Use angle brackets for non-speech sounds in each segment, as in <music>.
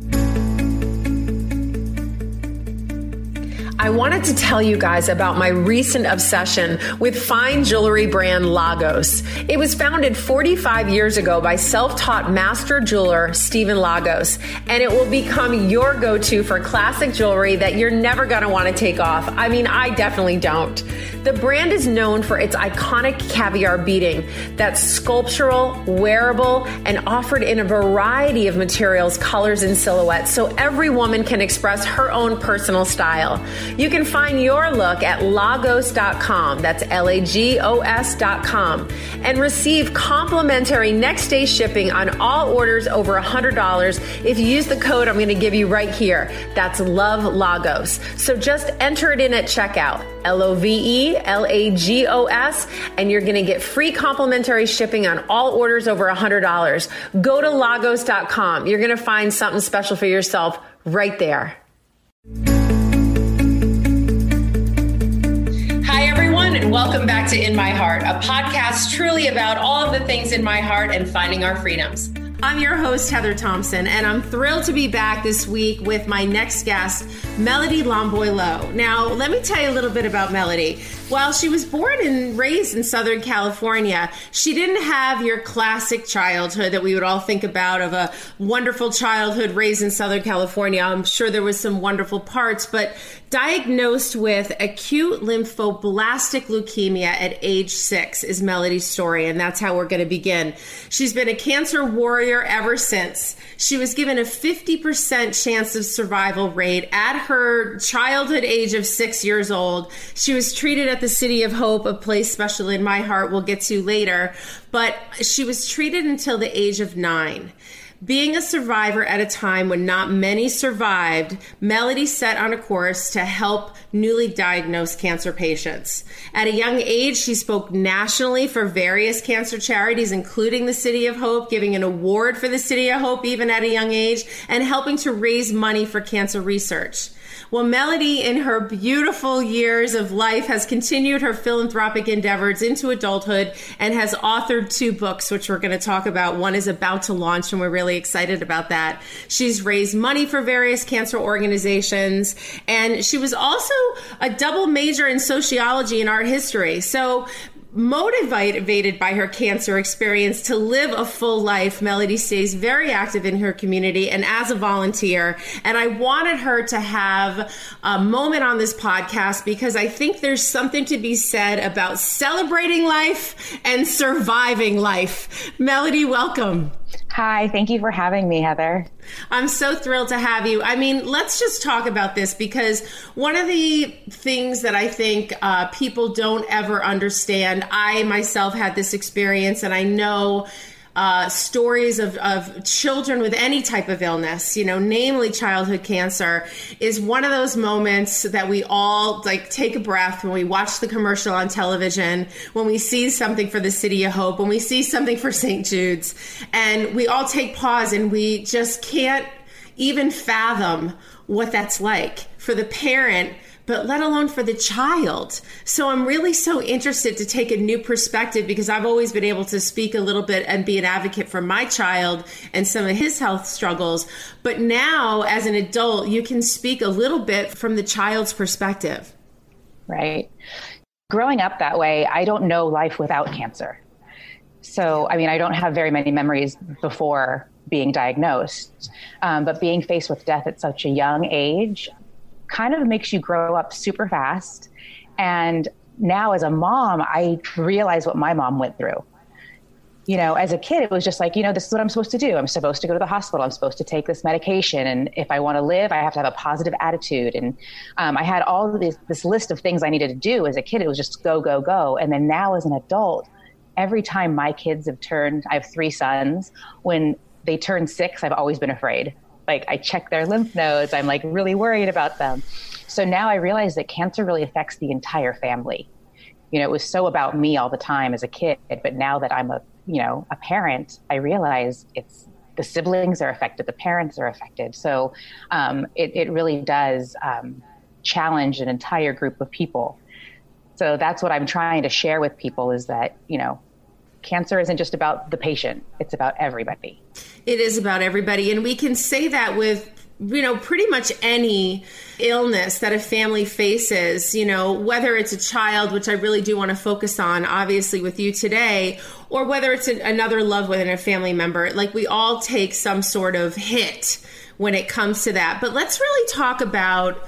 Thank you. I wanted to tell you guys about my recent obsession with fine jewelry brand Lagos. It was founded 45 years ago by self taught master jeweler Stephen Lagos, and it will become your go to for classic jewelry that you're never going to want to take off. I mean, I definitely don't. The brand is known for its iconic caviar beading that's sculptural, wearable, and offered in a variety of materials, colors, and silhouettes so every woman can express her own personal style. You can find your look at lagos.com. That's L A G O S.com. And receive complimentary next day shipping on all orders over $100 if you use the code I'm going to give you right here. That's Love Lagos. So just enter it in at checkout. L O V E L A G O S, and you're going to get free complimentary shipping on all orders over $100. Go to lagos.com. You're going to find something special for yourself right there. Everyone, and welcome back to In My Heart, a podcast truly about all of the things in my heart and finding our freedoms. I'm your host, Heather Thompson, and I'm thrilled to be back this week with my next guest, Melody Lomboy. Now, let me tell you a little bit about Melody. While she was born and raised in Southern California, she didn't have your classic childhood that we would all think about of a wonderful childhood raised in Southern California. I'm sure there was some wonderful parts, but diagnosed with acute lymphoblastic leukemia at age six is Melody's story, and that's how we're going to begin. She's been a cancer warrior ever since. She was given a 50% chance of survival rate at her childhood age of six years old. She was treated at the City of Hope, a place special in my heart we'll get to later, but she was treated until the age of nine. Being a survivor at a time when not many survived, Melody set on a course to help newly diagnosed cancer patients. At a young age, she spoke nationally for various cancer charities, including the City of Hope, giving an award for the City of Hope even at a young age, and helping to raise money for cancer research. Well, Melody, in her beautiful years of life, has continued her philanthropic endeavors into adulthood and has authored two books, which we're going to talk about. One is about to launch, and we're really excited about that. She's raised money for various cancer organizations, and she was also a double major in sociology and art history. So motivated by her cancer experience to live a full life, Melody stays very active in her community and as a volunteer. And I wanted her to have a moment on this podcast because I think there's something to be said about celebrating life and surviving life. Melody, welcome. Hi, thank you for having me, Heather. I'm so thrilled to have you. I mean, let's just talk about this because one of the things that I think uh, people don't ever understand, I myself had this experience, and I know uh, stories of, of children with any type of illness, you know, namely childhood cancer, is one of those moments that we all like take a breath when we watch the commercial on television, when we see something for the City of Hope, when we see something for St. Jude's, and we all take pause and we just can't even fathom what that's like for the parent but let alone for the child. So I'm really so interested to take a new perspective because I've always been able to speak a little bit and be an advocate for my child and some of his health struggles. But now, as an adult, you can speak a little bit from the child's perspective. Right. Growing up that way, I don't know life without cancer. So, I mean, I don't have very many memories before being diagnosed. Um, but being faced with death at such a young age, kind of makes you grow up super fast. And now as a mom, I realize what my mom went through. You know, as a kid, it was just like, you know, this is what I'm supposed to do. I'm supposed to go to the hospital. I'm supposed to take this medication. And if I want to live, I have to have a positive attitude. And um, I had all this, this list of things I needed to do. As a kid, it was just go, go, go. And then now as an adult, every time my kids have turned, I have three sons, when they turn six, I've always been afraid like I check their lymph nodes. I'm like really worried about them. So now I realize that cancer really affects the entire family. You know, it was so about me all the time as a kid, but now that I'm a, you know, a parent, I realize it's the siblings are affected, the parents are affected. So um, it, it really does um, challenge an entire group of people. So that's what I'm trying to share with people is that, you know, cancer isn't just about the patient, it's about everybody. It is about everybody. And we can say that with you know, pretty much any illness that a family faces, you know, whether it's a child, which I really do want to focus on, obviously, with you today, or whether it's a, another loved one, a family member, like we all take some sort of hit when it comes to that. But let's really talk about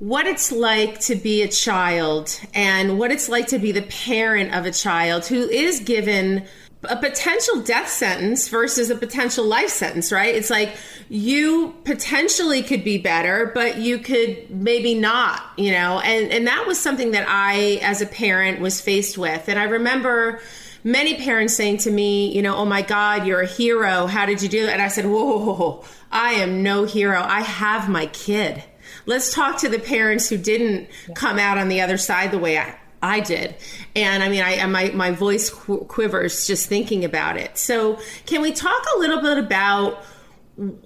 what it's like to be a child and what it's like to be the parent of a child who is given a potential death sentence versus a potential life sentence, right? It's like you potentially could be better, but you could maybe not, you know? And and that was something that I as a parent was faced with. And I remember many parents saying to me, you know, "Oh my god, you're a hero. How did you do that?" And I said, "Whoa. I am no hero. I have my kid." Let's talk to the parents who didn't come out on the other side the way I, I did. And I mean, I my my voice qu- quivers just thinking about it. So, can we talk a little bit about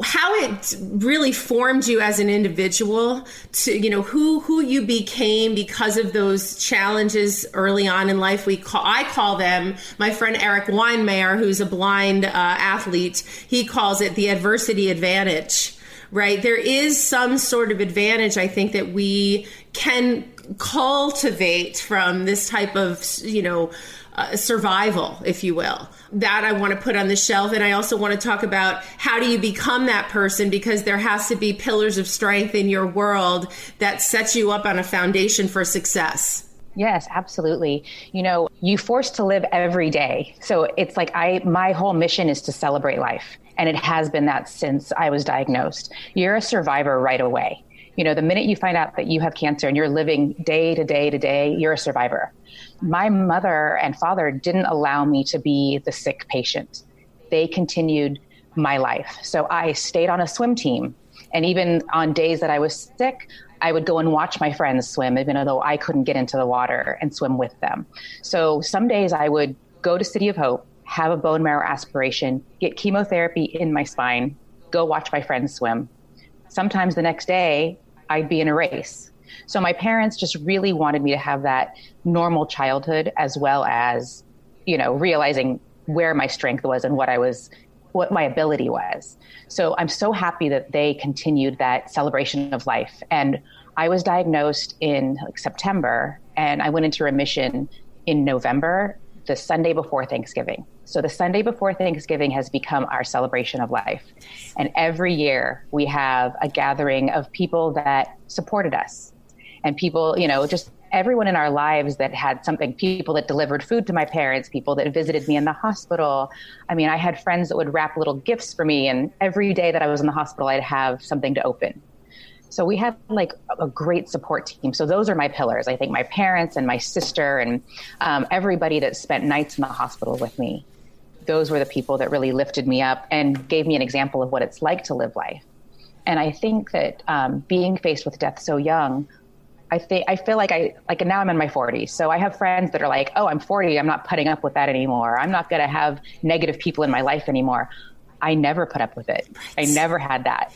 how it really formed you as an individual to you know who who you became because of those challenges early on in life we call I call them my friend eric Weihenmayer who's a blind uh, athlete he calls it the adversity advantage right? There is some sort of advantage, I think, that we can cultivate from this type of, you know, uh, survival, if you will. That I want to put on the shelf. And I also want to talk about how do you become that person because there has to be pillars of strength in your world that sets you up on a foundation for success. Yes, absolutely. You know, you forced to live every day. So it's like I my whole mission is to celebrate life. And it has been that since I was diagnosed. You're a survivor right away. You know, the minute you find out that you have cancer and you're living day to day to day, you're a survivor. My mother and father didn't allow me to be the sick patient. They continued my life. So I stayed on a swim team. And even on days that I was sick, I would go and watch my friends swim, even though I couldn't get into the water and swim with them. So some days I would go to City of Hope, have a bone marrow aspiration, get chemotherapy in my spine, go watch my friends swim. Sometimes the next day, I'd be in a race. So my parents just really wanted me to have that normal childhood as well as, you know, realizing where my strength was and what I was what my ability was. So I'm so happy that they continued that celebration of life. And I was diagnosed in like September and I went into remission in November, the Sunday before Thanksgiving. So the Sunday before Thanksgiving has become our celebration of life. And every year we have a gathering of people that supported us and people, you know, just everyone in our lives that had something people that delivered food to my parents, people that visited me in the hospital. I mean, I had friends that would wrap little gifts for me, and every day that I was in the hospital, I'd have something to open. So we had like a great support team. So those are my pillars. I think my parents and my sister and um, everybody that spent nights in the hospital with me those were the people that really lifted me up and gave me an example of what it's like to live life. And I think that um, being faced with death so young, I think I feel like I like and now I'm in my 40s, so I have friends that are like, "Oh, I'm 40, I'm not putting up with that anymore. I'm not going to have negative people in my life anymore." I never put up with it. I never had that.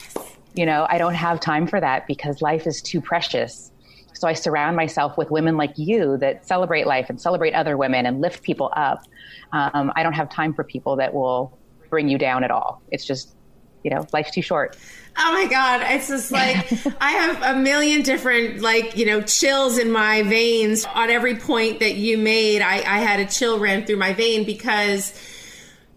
You know, I don't have time for that because life is too precious. So I surround myself with women like you that celebrate life and celebrate other women and lift people up. Um, I don't have time for people that will bring you down at all. It's just, you know, life's too short. Oh my God. It's just like, <laughs> I have a million different, like, you know, chills in my veins on every point that you made. I, I had a chill ran through my vein because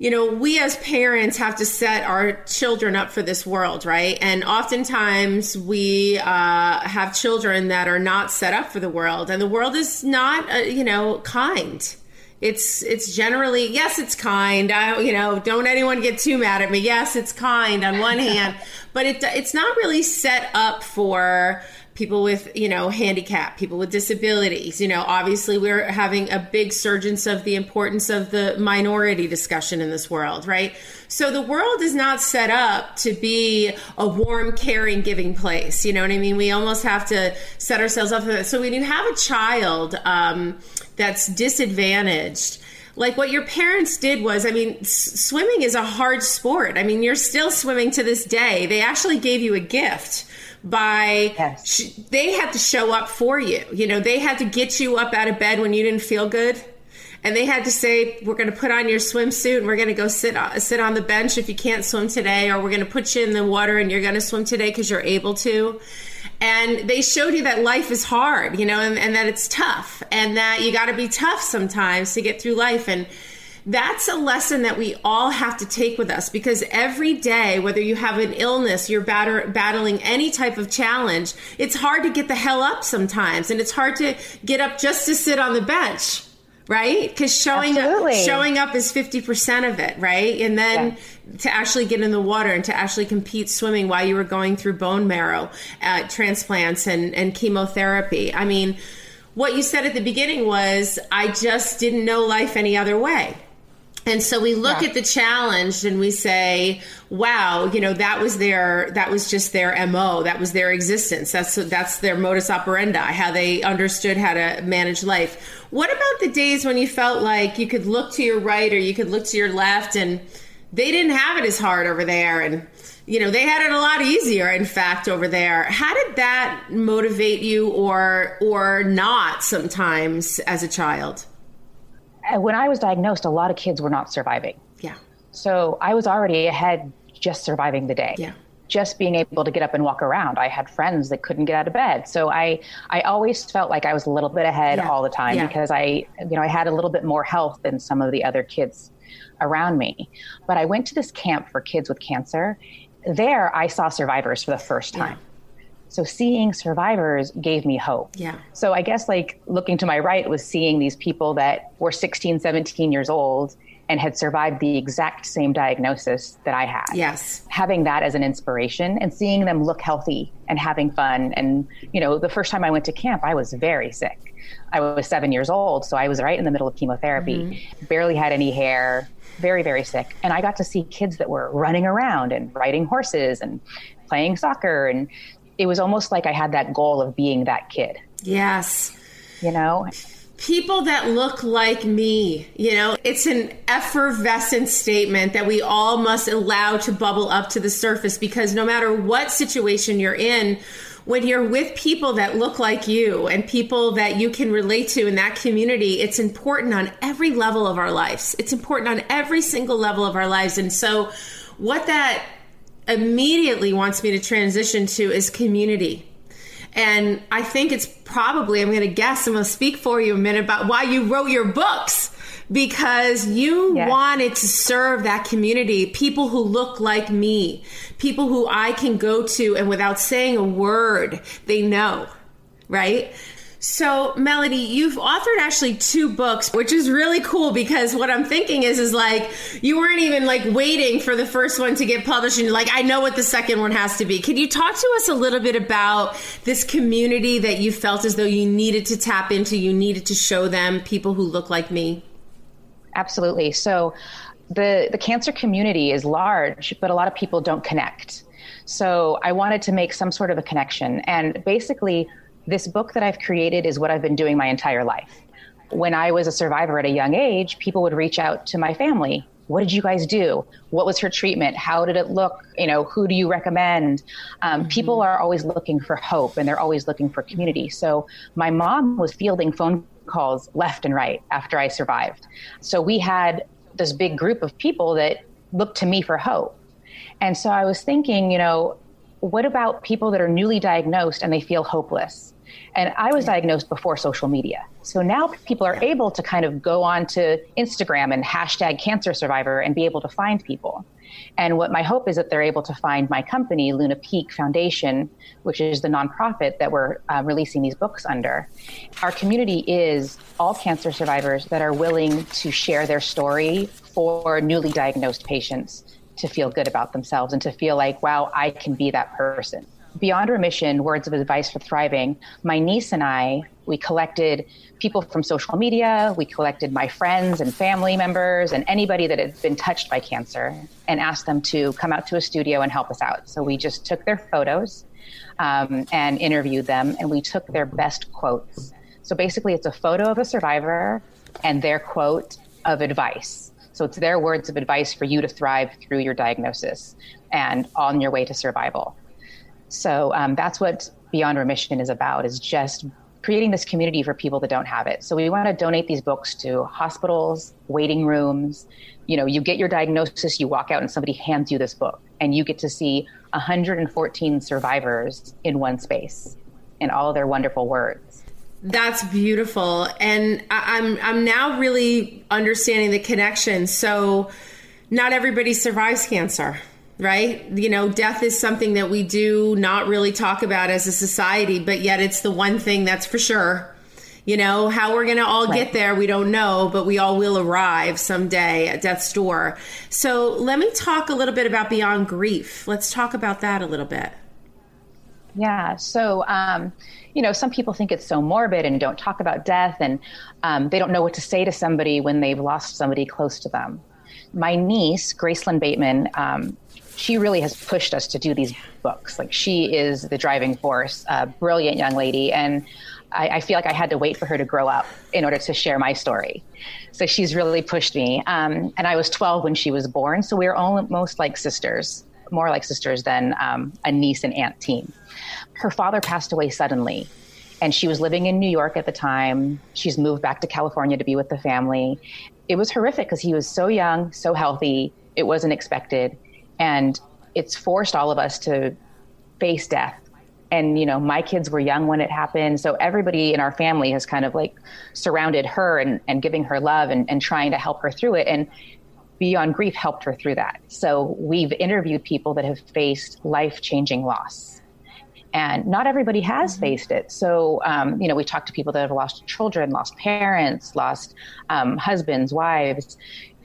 you know, we as parents have to set our children up for this world, right? And oftentimes we uh, have children that are not set up for the world, and the world is not, uh, you know, kind. It's it's generally yes, it's kind. I, you know, don't anyone get too mad at me. Yes, it's kind on one <laughs> hand, but it it's not really set up for people with, you know, handicap, people with disabilities. You know, obviously we're having a big surgence of the importance of the minority discussion in this world, right? So the world is not set up to be a warm, caring, giving place. You know what I mean? We almost have to set ourselves up for that. So when you have a child um, that's disadvantaged, like what your parents did was i mean s- swimming is a hard sport i mean you're still swimming to this day they actually gave you a gift by yes. sh- they had to show up for you. You know, they had to get you up out of bed when you didn't feel good. And they had to say, "We're going to put on your swimsuit and we're going to go sit uh, sit on the bench if you can't swim today, or we're going to put you in the water and you're going to swim today because you're able to." And they showed you that life is hard, you know, and, and that it's tough, and that you got to be tough sometimes to get through life. And that's a lesson that we all have to take with us because every day, whether you have an illness, you're batter- battling any type of challenge, it's hard to get the hell up sometimes. And it's hard to get up just to sit on the bench right because showing Absolutely. up showing up is 50% of it right and then yeah. to actually get in the water and to actually compete swimming while you were going through bone marrow uh, transplants and, and chemotherapy i mean what you said at the beginning was i just didn't know life any other way and so we look yeah. at the challenge and we say, wow, you know, that was their, that was just their MO. That was their existence. That's, that's their modus operandi, how they understood how to manage life. What about the days when you felt like you could look to your right or you could look to your left and they didn't have it as hard over there and, you know, they had it a lot easier, in fact, over there. How did that motivate you or, or not sometimes as a child? When I was diagnosed, a lot of kids were not surviving. Yeah. So I was already ahead just surviving the day. Yeah. Just being able to get up and walk around. I had friends that couldn't get out of bed. So I I always felt like I was a little bit ahead yeah. all the time yeah. because I you know I had a little bit more health than some of the other kids around me. But I went to this camp for kids with cancer. There I saw survivors for the first time. Yeah. So seeing survivors gave me hope. Yeah. So I guess like looking to my right was seeing these people that were 16, 17 years old and had survived the exact same diagnosis that I had. Yes. Having that as an inspiration and seeing them look healthy and having fun. And, you know, the first time I went to camp, I was very sick. I was seven years old, so I was right in the middle of chemotherapy, mm-hmm. barely had any hair, very, very sick. And I got to see kids that were running around and riding horses and playing soccer and it was almost like I had that goal of being that kid. Yes. You know? People that look like me, you know, it's an effervescent statement that we all must allow to bubble up to the surface because no matter what situation you're in, when you're with people that look like you and people that you can relate to in that community, it's important on every level of our lives. It's important on every single level of our lives. And so, what that immediately wants me to transition to is community. And I think it's probably, I'm going to guess, I'm going to speak for you a minute about why you wrote your books because you yes. wanted to serve that community, people who look like me, people who I can go to and without saying a word, they know, right? So, Melody, you've authored actually two books, which is really cool because what I'm thinking is, is like you weren't even like waiting for the first one to get published, and like I know what the second one has to be. Can you talk to us a little bit about this community that you felt as though you needed to tap into, you needed to show them people who look like me? Absolutely. So, the, the cancer community is large, but a lot of people don't connect. So I wanted to make some sort of a connection. And basically, this book that I've created is what I've been doing my entire life. When I was a survivor at a young age, people would reach out to my family. What did you guys do? What was her treatment? How did it look? You know, who do you recommend? Um, mm-hmm. People are always looking for hope and they're always looking for community. So my mom was fielding phone calls left and right after I survived. So we had this big group of people that looked to me for hope. And so I was thinking, you know, what about people that are newly diagnosed and they feel hopeless? And I was diagnosed before social media. So now people are able to kind of go on to Instagram and hashtag cancer survivor and be able to find people. And what my hope is that they're able to find my company, Luna Peak Foundation, which is the nonprofit that we're uh, releasing these books under. Our community is all cancer survivors that are willing to share their story for newly diagnosed patients to feel good about themselves and to feel like, wow, I can be that person. Beyond Remission, Words of Advice for Thriving, my niece and I, we collected people from social media, we collected my friends and family members and anybody that had been touched by cancer and asked them to come out to a studio and help us out. So we just took their photos um, and interviewed them and we took their best quotes. So basically, it's a photo of a survivor and their quote of advice. So it's their words of advice for you to thrive through your diagnosis and on your way to survival. So um, that's what Beyond Remission is about, is just creating this community for people that don't have it. So we want to donate these books to hospitals, waiting rooms. You know, you get your diagnosis, you walk out and somebody hands you this book and you get to see 114 survivors in one space and all their wonderful words. That's beautiful. And I'm I'm now really understanding the connection. So not everybody survives cancer right? You know, death is something that we do not really talk about as a society, but yet it's the one thing that's for sure. You know, how we're going to all right. get there, we don't know, but we all will arrive someday at death's door. So let me talk a little bit about Beyond Grief. Let's talk about that a little bit. Yeah. So, um, you know, some people think it's so morbid and don't talk about death, and um, they don't know what to say to somebody when they've lost somebody close to them. My niece, Gracelyn Bateman, um, she really has pushed us to do these books. Like she is the driving force, a brilliant young lady, and I, I, feel like I had to wait for her to grow up in order to share my story. So she's really pushed me. Um, and I was 12 when she was born, so we were almost like sisters, more like sisters than um, a niece and aunt team. Her father passed away suddenly, and she was living in New York at the time. She's moved back to California to be with the family. It was horrific because he was so young, so healthy. It wasn't expected and it's forced all of us to face death and you know my kids were young when it happened so everybody in our family has kind of like surrounded her and, and giving her love and, and trying to help her through it and beyond grief helped her through that so we've interviewed people that have faced life-changing loss and not everybody has mm-hmm. faced it so um, you know we talked to people that have lost children lost parents lost um, husbands wives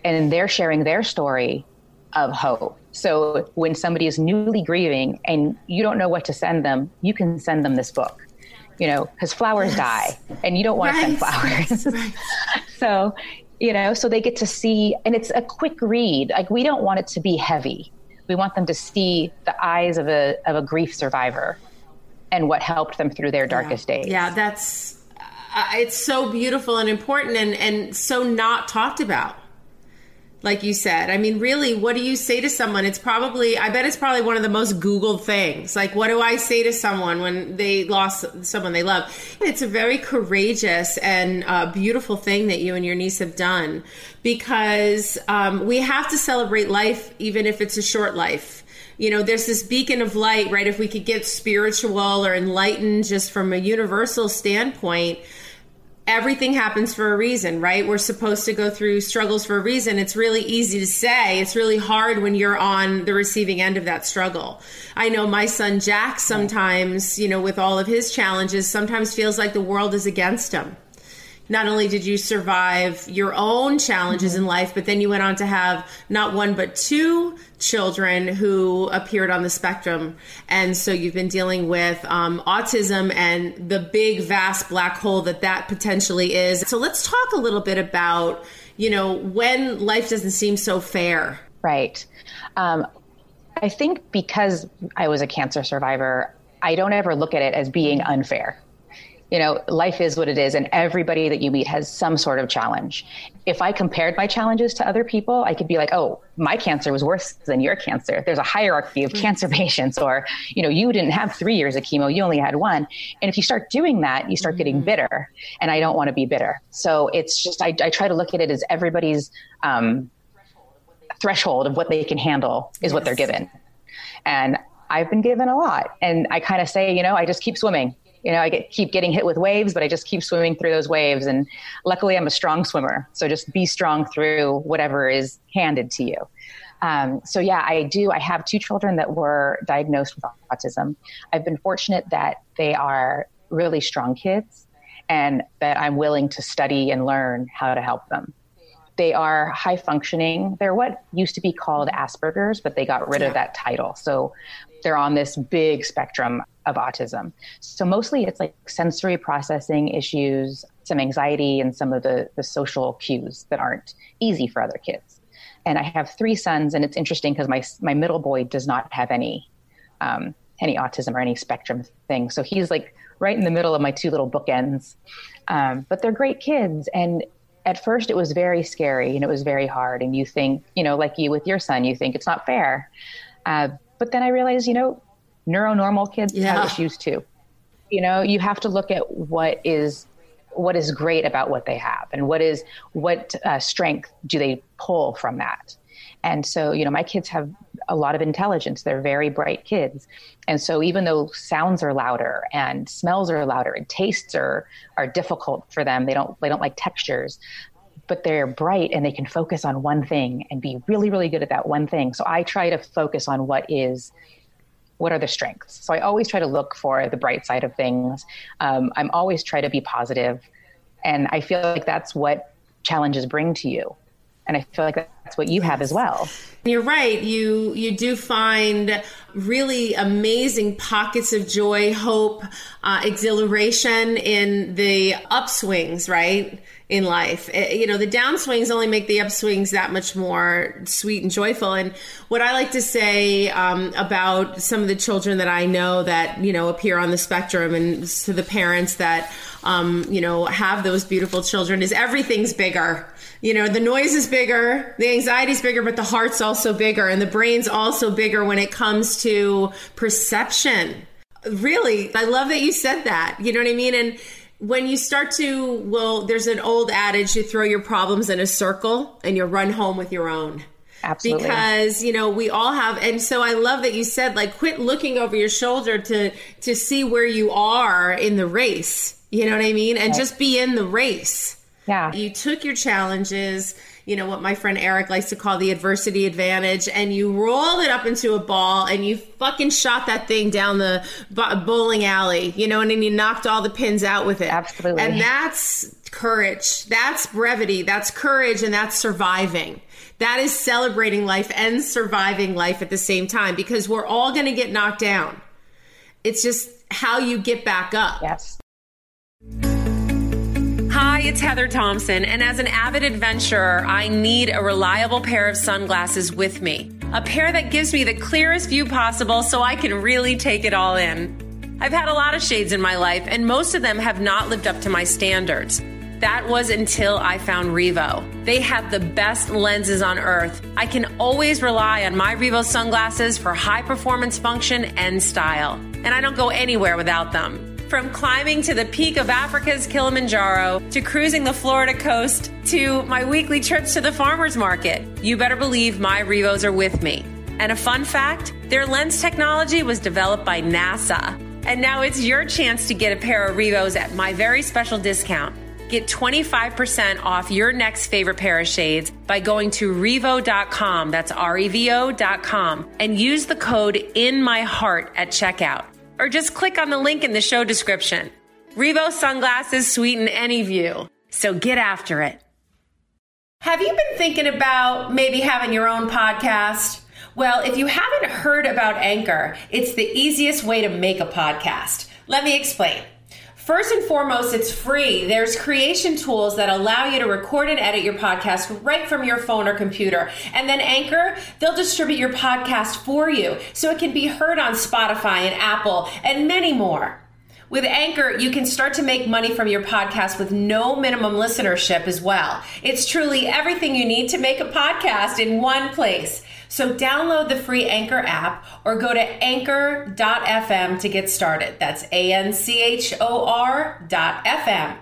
and they're sharing their story of hope so when somebody is newly grieving and you don't know what to send them, you can send them this book. You know, because flowers yes. die, and you don't want right. to send flowers. <laughs> Right. <laughs> so, you know, so they get to see, and it's a quick read. Like we don't want it to be heavy. We want them to see the eyes of a of a grief survivor, and what helped them through their darkest yeah. days. Yeah, that's uh, it's so beautiful and important, and and so not talked about like you said. I mean, really, what do you say to someone? It's probably, I bet it's probably one of the most Googled things. Like, what do I say to someone when they lost someone they love? It's a very courageous and uh, beautiful thing that you and your niece have done because um, we have to celebrate life, even if it's a short life you know, there's this beacon of light, right? If we could get spiritual or enlightened just from a universal standpoint, everything happens for a reason, right? We're supposed to go through struggles for a reason. It's really easy to say. It's really hard when you're on the receiving end of that struggle. I know my son Jack sometimes, you know, with all of his challenges, sometimes feels like the world is against him not only did you survive your own challenges mm-hmm. in life, but then you went on to have not one but two children who appeared on the spectrum. And so you've been dealing with um, autism and the big, vast black hole that that potentially is. So let's talk a little bit about you know, when life doesn't seem so fair. Right. Um, I think because I was a cancer survivor, I don't ever look at it as being unfair you know, life is what it is, and everybody that you meet has some sort of challenge. If I compared my challenges to other people, I could be like, oh, my cancer was worse than your cancer. There's a hierarchy of mm-hmm. cancer <laughs> patients, or, you know, you didn't have three years of chemo, you only had one. And if you start doing that, you start mm-hmm. getting bitter, and I don't want to be bitter. So it's just, I, I try to look at it as everybody's um, threshold of what they can handle is yes. what they're given. And I've been given a lot. And I kind of say, you know, I just keep swimming you know, I get, keep getting hit with waves, but I just keep swimming through those waves. And luckily, I'm a strong swimmer. So just be strong through whatever is handed to you. Um, so, yeah, I do. I have two children that were diagnosed with autism. I've been fortunate that they are really strong kids and that I'm willing to study and learn how to help them. They are high functioning. They're what used to be called Asperger's, but they got rid yeah. of that title. So they're on this big spectrum of autism. So mostly it's like sensory processing issues, some anxiety, and some of the, the social cues that aren't easy for other kids. And I have three sons, and it's interesting because my my middle boy does not have any um, any autism or any spectrum thing. So he's like right in the middle of my two little bookends. Um, but they're great kids, and at first it was very scary and it was very hard. And you think, you know, like you with your son, you think it's not fair. Uh, but then I realized, you know, neuronormal kids yeah. have issues too. You know, you have to look at what is what is great about what they have and what is what uh, strength do they pull from that. And so, you know, my kids have a lot of intelligence. They're very bright kids. And so even though sounds are louder and smells are louder and tastes are are difficult for them, they don't they don't like textures but they're bright and they can focus on one thing and be really, really good at that one thing. So I try to focus on what is what are the strengths. So I always try to look for the bright side of things. Um, I'm always try to be positive, and I feel like that's what challenges bring to you. And I feel like that's what you have as well. You're right. You you do find really amazing pockets of joy, hope, uh, exhilaration in the upswings, right? in life. It, eh, you know, the downswings only make the upswings that much more sweet and joyful. And what I like to say um, about some of the children that I know that, you know, appear on the spectrum and to the parents that, um, you know, have those beautiful children is everything's bigger. You know, the noise is bigger, the anxiety is bigger, but the heart's also bigger and the brain's also bigger when it comes to perception. Really, I love that you said that. You know what I mean? And when you start to well there's an old adage you throw your problems in a circle and you run home with your own Absolutely. Because, you know, we all have and so I love that you said like quit looking over your shoulder to to see where you are in the race. You know what I mean? And right. just be in the race. Yeah. You took your challenges, you know, what my friend Eric likes to call the adversity advantage, and you rolled it up into a ball and you fucking shot that thing down the bowling alley, you know, and then you knocked all the pins out with it. Absolutely. And that's courage. That's brevity. That's courage. And that's surviving. That is celebrating life and surviving life at the same time because we're all going to get knocked down. It's just how you get back up. Yes. It's Heather Thompson, and as an avid adventurer, I need a reliable pair of sunglasses with me. A pair that gives me the clearest view possible so I can really take it all in. I've had a lot of shades in my life, and most of them have not lived up to my standards. That was until I found Revo. They have the best lenses on earth. I can always rely on my Revo sunglasses for high performance function and style. And I don't go anywhere without them. From climbing to the peak of Africa's Kilimanjaro, to cruising the Florida coast, to my weekly trips to the farmer's market, you better believe my Revos are with me. And a fun fact their lens technology was developed by NASA. And now it's your chance to get a pair of Revos at my very special discount. Get 25% off your next favorite pair of shades by going to revo.com, that's R E V O.com, and use the code IN MY HEART at checkout or just click on the link in the show description. Revo sunglasses sweeten any view, so get after it. Have you been thinking about maybe having your own podcast? Well, if you haven't heard about Anchor, it's the easiest way to make a podcast. Let me explain. First and foremost, it's free. There's creation tools that allow you to record and edit your podcast right from your phone or computer. And then Anchor, they'll distribute your podcast for you so it can be heard on Spotify and Apple and many more. With Anchor, you can start to make money from your podcast with no minimum listenership as well. It's truly everything you need to make a podcast in one place. So download the free Anchor app or go to anchor.fm to get started. That's A N C H O R dot FM.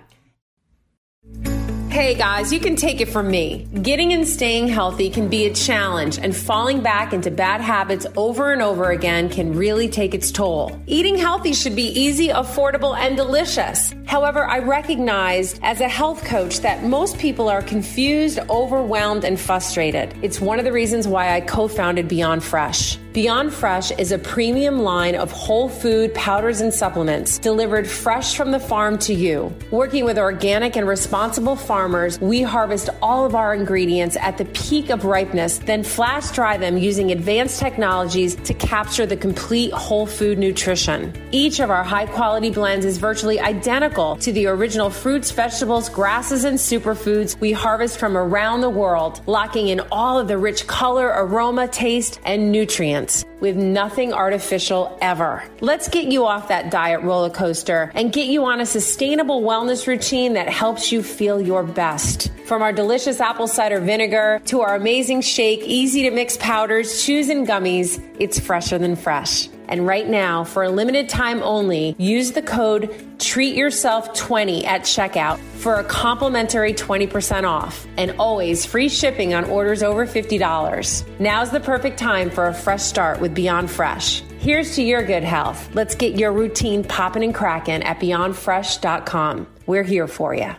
Hey guys, you can take it from me. Getting and staying healthy can be a challenge, and falling back into bad habits over and over again can really take its toll. Eating healthy should be easy, affordable, and delicious. However, I recognize as a health coach that most people are confused, overwhelmed, and frustrated. It's one of the reasons why I co founded Beyond Fresh. Beyond Fresh is a premium line of whole food powders and supplements delivered fresh from the farm to you. Working with organic and responsible farmers, we harvest all of our ingredients at the peak of ripeness, then flash dry them using advanced technologies to capture the complete whole food nutrition. Each of our high quality blends is virtually identical to the original fruits, vegetables, grasses, and superfoods we harvest from around the world, locking in all of the rich color, aroma, taste, and nutrients with nothing artificial ever. Let's get you off that diet roller coaster and get you on a sustainable wellness routine that helps you feel your best. From our delicious apple cider vinegar to our amazing shake, easy to mix powders, chews, and gummies, it's fresher than fresh. And right now, for a limited time only, use the code TREATYOURSELF20 at checkout for a complimentary 20% off and always free shipping on orders over $50. Now's the perfect time for a fresh start with Beyond Fresh. Here's to your good health. Let's get your routine popping and cracking at beyondfresh.com. We're here for you.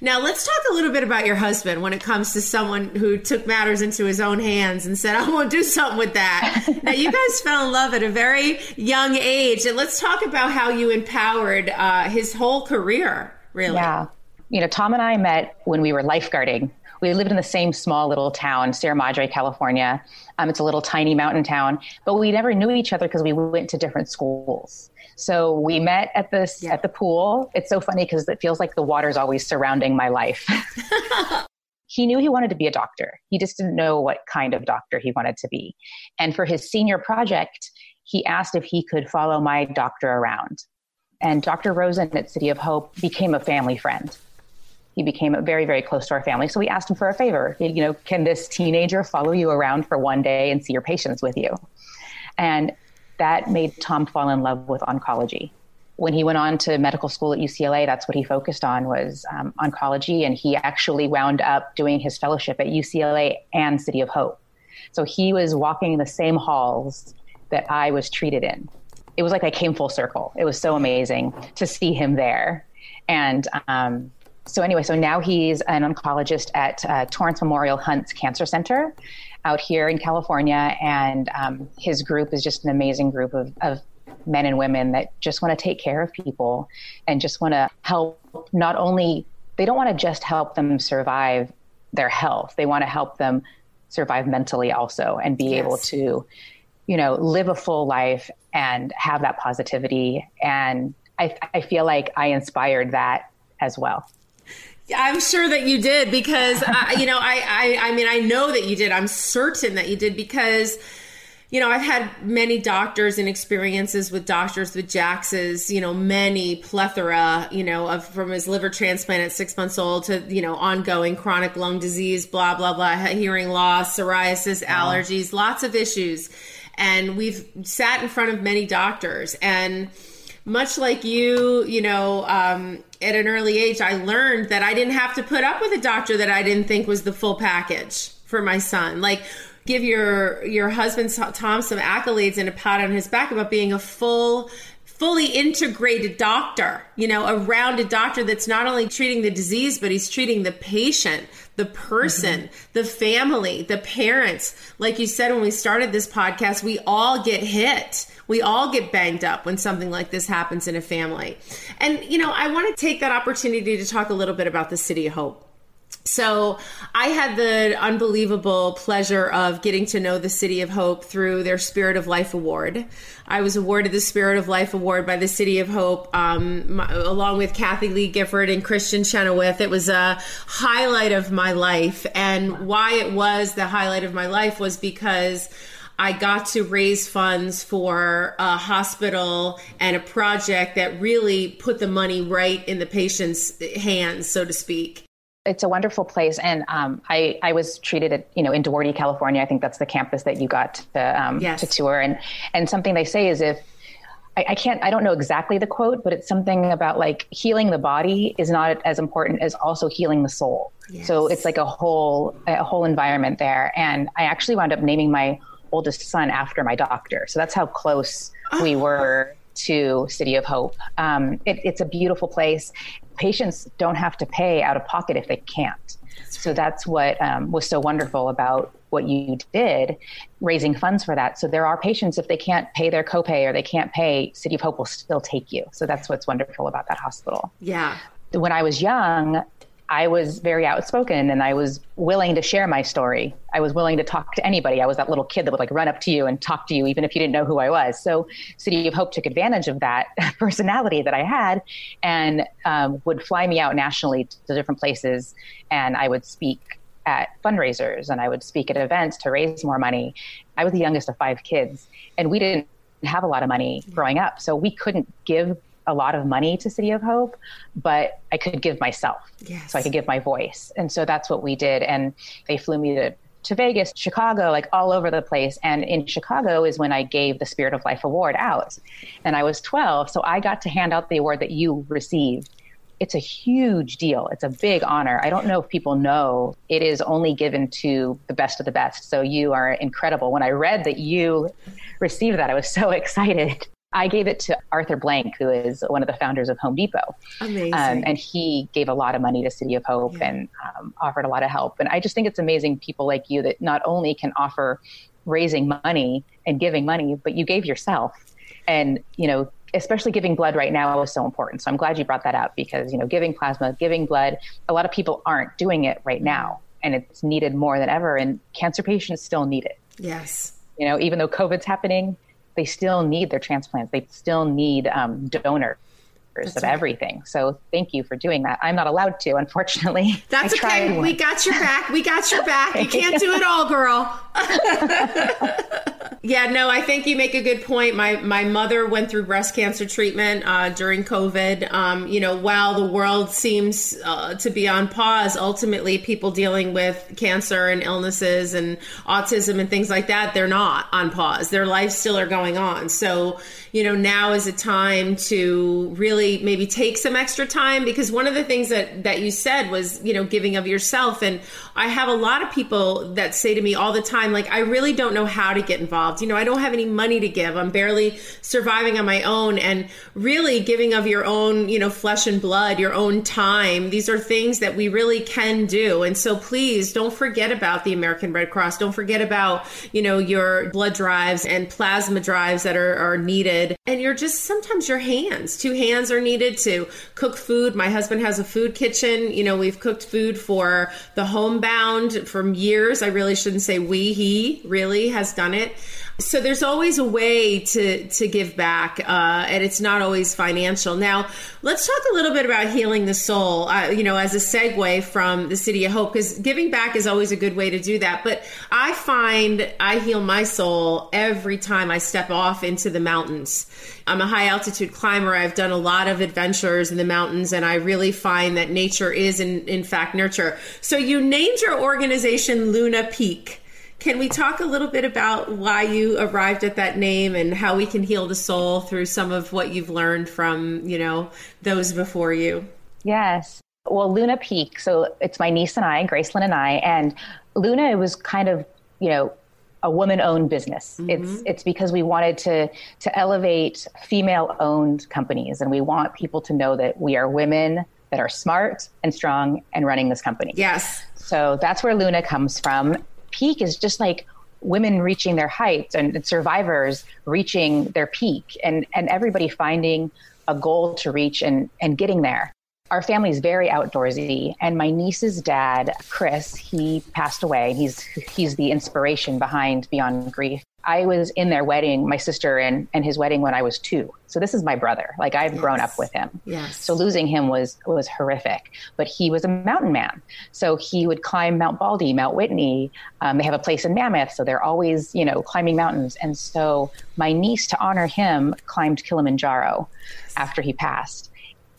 Now, let's talk a little bit about your husband when it comes to someone who took matters into his own hands and said, I want to do something with that. <laughs> now, you guys fell in love at a very young age. And let's talk about how you empowered uh, his whole career, really. Yeah. You know, Tom and I met when we were lifeguarding. We lived in the same small little town, Sierra Madre, California. Um, it's a little tiny mountain town, but we never knew each other because we went to different schools. So we met at this yeah. at the pool. It's so funny because it feels like the water's always surrounding my life. <laughs> he knew he wanted to be a doctor. He just didn't know what kind of doctor he wanted to be. And for his senior project, he asked if he could follow my doctor around. And Dr. Rosen at City of Hope became a family friend. He became very, very close to our family. So we asked him for a favor. You know, can this teenager follow you around for one day and see your patients with you? And that made Tom fall in love with oncology. When he went on to medical school at UCLA, that's what he focused on was um, oncology, and he actually wound up doing his fellowship at UCLA and City of Hope. So he was walking in the same halls that I was treated in. It was like I came full circle. It was so amazing to see him there. And um, so, anyway, so now he's an oncologist at uh, Torrance Memorial Hunt's Cancer Center out here in California. And um, his group is just an amazing group of, of men and women that just want to take care of people and just want to help not only, they don't want to just help them survive their health, they want to help them survive mentally also and be yes. able to, you know, live a full life and have that positivity. And I, I feel like I inspired that as well. I'm sure that you did because I, you know I, I I mean I know that you did. I'm certain that you did because you know I've had many doctors and experiences with doctors with Jax's you know many plethora you know of from his liver transplant at six months old to you know ongoing chronic lung disease blah blah blah hearing loss psoriasis allergies lots of issues and we've sat in front of many doctors and much like you, you know, um, at an early age, I learned that I didn't have to put up with a doctor that I didn't think was the full package for my son. Like, give your your husband Tom some accolades and a pat on his back about being a full fully integrated doctor, you know, a rounded doctor that's not only treating the disease, but he's treating the patient, the person, mm-hmm. the family, the parents. Like you said when we started this podcast, we all get hit. We all get banged up when something like this happens in a family. And, you know, I want to take that opportunity to talk a little bit about the City of Hope. So I had the unbelievable pleasure of getting to know the City of Hope through their Spirit of Life Award. I was awarded the Spirit of Life Award by the City of Hope, um, my, along with Kathie Lee Gifford and Kristin Chenoweth. It was a highlight of my life. And why it was the highlight of my life was because I got to raise funds for a hospital and a project that really put the money right in the patient's hands, so to speak it's a wonderful place, and um, I I was treated at you know in Duarte, California. I think that's the campus that you got to um, yes. to tour, and and something they say is if I, I, can't I don't know exactly the quote, but it's something about like healing the body is not as important as also healing the soul. Yes. So it's like a whole a whole environment there, and I actually wound up naming my oldest son after my doctor. So that's how close oh. we were to City of Hope. Um, it, it's a beautiful place. Patients don't have to pay out of pocket if they can't. So that's what um, was so wonderful about what you did, raising funds for that. So there are patients, if they can't pay their copay or they can't pay, City of Hope will still take you. So that's what's wonderful about that hospital. Yeah. When I was young, I was very outspoken and I was willing to share my story. I was willing to talk to anybody. I was that little kid that would like run up to you and talk to you, even if you didn't know who I was. So City of Hope took advantage of that <laughs> personality that I had and um, would fly me out nationally to different places. And I would speak at fundraisers and I would speak at events to raise more money. I was the youngest of five kids and we didn't have a lot of money growing up. So we couldn't give a lot of money to City of Hope, but I could give myself. Yes. So I could give my voice. And so that's what we did. And they flew me to, to Vegas, Chicago, like all over the place. And in Chicago is when I gave the Spirit of Life Award out. And I was 12. So I got to hand out the award that you received. It's a huge deal. It's a big honor. I don't know if people know it is only given to the best of the best. So you are incredible. When I read that you received that, I was so <laughs> excited. I gave it to Arthur Blank, who is one of the founders of Home Depot. Amazing. Um, and he gave a lot of money to City of Hope yeah. and um, offered a lot of help. And I just think it's amazing people like you that not only can offer raising money and giving money, but you gave yourself. And, you know, especially giving blood right now is so important. So I'm glad you brought that up because, you know, giving plasma, giving blood, a lot of people aren't doing it right now. And it's needed more than ever. And cancer patients still need it. Yes. You know, even though COVID's happening, they still need their transplants. They still need um, donors That's of right. everything. So thank you for doing that. I'm not allowed to, unfortunately. <laughs> That's okay. We got your back. We got your <laughs> back. You can't do it all, girl. <laughs> yeah, no, I think you make a good point. My my mother went through breast cancer treatment uh, during COVID. Um, you know, while the world seems uh, to be on pause, ultimately people dealing with cancer and illnesses and autism and things like that, they're not on pause. Their lives still are going on. So, you know, now is a time to really maybe take some extra time because one of the things that that you said was, you know, giving of yourself and I have a lot of people that say to me all the time like I really don't know how to get involved. You know, I don't have any money to give. I'm barely surviving on my own and really giving of your own, you know, flesh and blood, your own time. These are things that we really can do. And so please don't forget about the American Red Cross. Don't forget about, you know, your blood drives and plasma drives that are, are needed. And you're just sometimes your hands, two hands are needed to cook food. My husband has a food kitchen. You know, we've cooked food for the homebound from years. I really shouldn't say we, he really has done it. So there's always a way to to give back, uh, and it's not always financial. Now, let's talk a little bit about healing the soul. Uh, you know, as a segue from the City of Hope, because giving back is always a good way to do that. But I find I heal my soul every time I step off into the mountains. I'm a high altitude climber. I've done a lot of adventures in the mountains, and I really find that nature is, in, in fact, nurture. So you named your organization Luna Peak. Can we talk a little bit about why you arrived at that name and how we can heal the soul through some of what you've learned from, you know, those before you? Yes. Well, Luna Peak. So it's my niece and I, Gracelyn and I, and Luna it was kind of, you know, a woman-owned business. Mm-hmm. It's it's because we wanted to to elevate female-owned companies, and we want people to know that we are women that are smart and strong and running this company. Yes. So that's where Luna comes from peak is just like women reaching their heights and survivors reaching their peak and, and everybody finding a goal to reach and, and getting there. our family is very outdoorsy and my niece's dad chris he passed away he's he's the inspiration behind beyond grief i was in their wedding my sister and, and his wedding when i was two. So this is my brother. Like i've yes. grown up with him. Yes. so losing him was was horrific. But he was a mountain man. So he would climb mount baldy mount whitney. Um, they have a place in mammoth so they're always you know climbing mountains. And so my niece to honor him climbed kilimanjaro after he passed.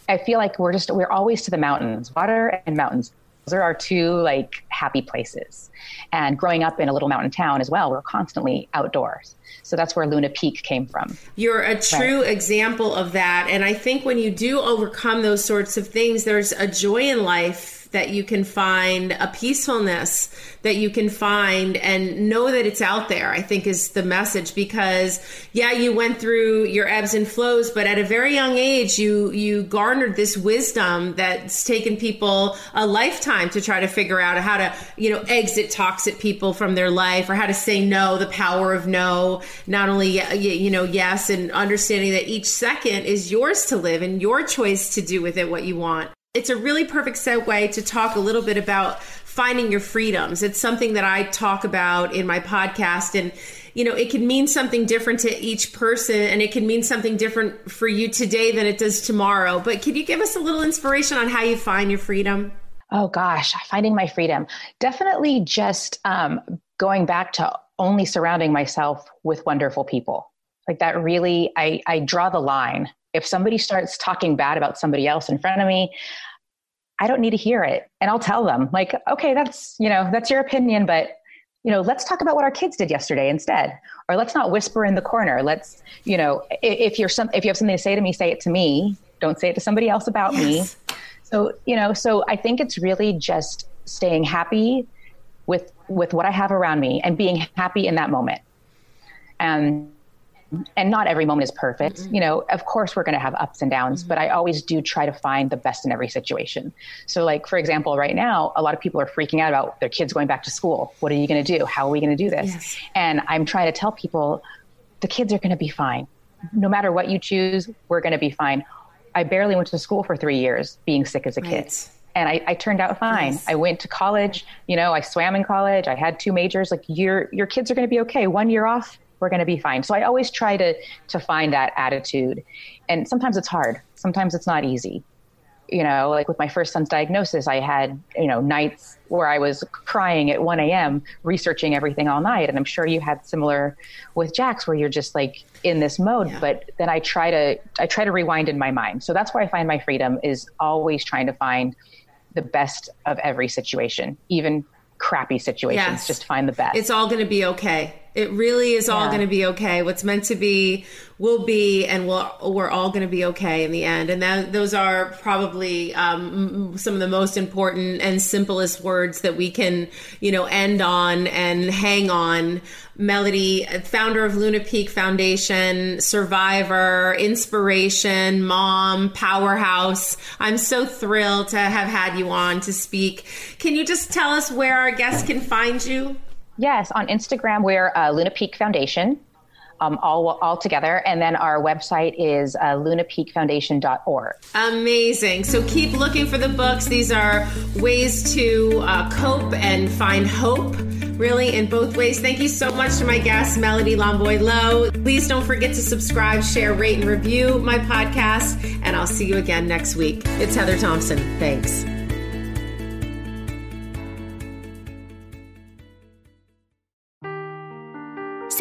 I feel like we're just we're always to the mountains, water and mountains. Those are our two like happy places. And growing up in a little mountain town as well, we're constantly outdoors. So that's where Luna Peak came from. You're a true right. example of that. And I think when you do overcome those sorts of things, there's a joy in life that you can find, a peacefulness that you can find, and know that it's out there, I think is the message. Because, yeah, you went through your ebbs and flows, but at a very young age, you, you garnered this wisdom that's taken people a lifetime to try to figure out how to, you know, exit toxic people from their life or how to say no, the power of no, not only, you know, yes, and understanding that each second is yours to live and your choice to do with it what you want it's a really perfect segue to talk a little bit about finding your freedoms. It's something that I talk about in my podcast and you know, it can mean something different to each person and it can mean something different for you today than it does tomorrow. But can you give us a little inspiration on how you find your freedom? Oh gosh, finding my freedom. Definitely just um, going back to only surrounding myself with wonderful people. Like that really, I, I draw the line if somebody starts talking bad about somebody else in front of me, I don't need to hear it. And I'll tell them, like, okay, that's, you know, that's your opinion, but you know, let's talk about what our kids did yesterday instead. Or let's not whisper in the corner. Let's, you know, if you're some if you have something to say to me, say it to me. Don't say it to somebody else about yes. me. So, you know, so I think it's really just staying happy with with what I have around me and being happy in that moment. And and not every moment is perfect. Mm-hmm. You know, of course we're going to have ups and downs, mm-hmm. but I always do try to find the best in every situation. So like for example, right now a lot of people are freaking out about their kids going back to school. What are you going to do? How are we going to do this? Yes. And I'm trying to tell people the kids are going to be fine. No matter what you choose, we're going to be fine. I barely went to school for 3 years being sick as a right. kid and I, I, turned out fine. Yes. I went to college, you know, I swam in college. I had two majors. Like your your kids are going to be okay. One year off, we're going to be fine. So I always try to to find that attitude. And sometimes it's hard. Sometimes it's not easy. You know, like with my first son's diagnosis, I had, you know, nights where I was crying at 1 a.m., researching everything all night. And I'm sure you had similar with Jack's where you're just like in this mode. Yeah. But then I try to I try to rewind in my mind. So that's where I find my freedom is always trying to find the best of every situation, even crappy situations. Yes. Just find the best. It's all going to be okay. It really is all going to be okay. What's meant to be will be, and we'll, we're all going to be okay in the end. And that, those are probably um, some of the most important and simplest words that we can, you know, end on and hang on. Melody, founder of Luna Peak Foundation, survivor, inspiration, mom, powerhouse. I'm so thrilled to have had you on to speak. Can you just tell us where our guests can find you? Yes, on Instagram, we're uh, Luna Peak Foundation, um, all, all together. And then our website is uh, lunapeakfoundation.org. Amazing. So keep looking for the books. These are ways to uh, cope and find hope really in both ways. Thank you so much to my guest, Melody Lomboy Lowe. Please don't forget to subscribe, share, rate, and review my podcast. And I'll see you again next week. It's Heather Thompson. Thanks.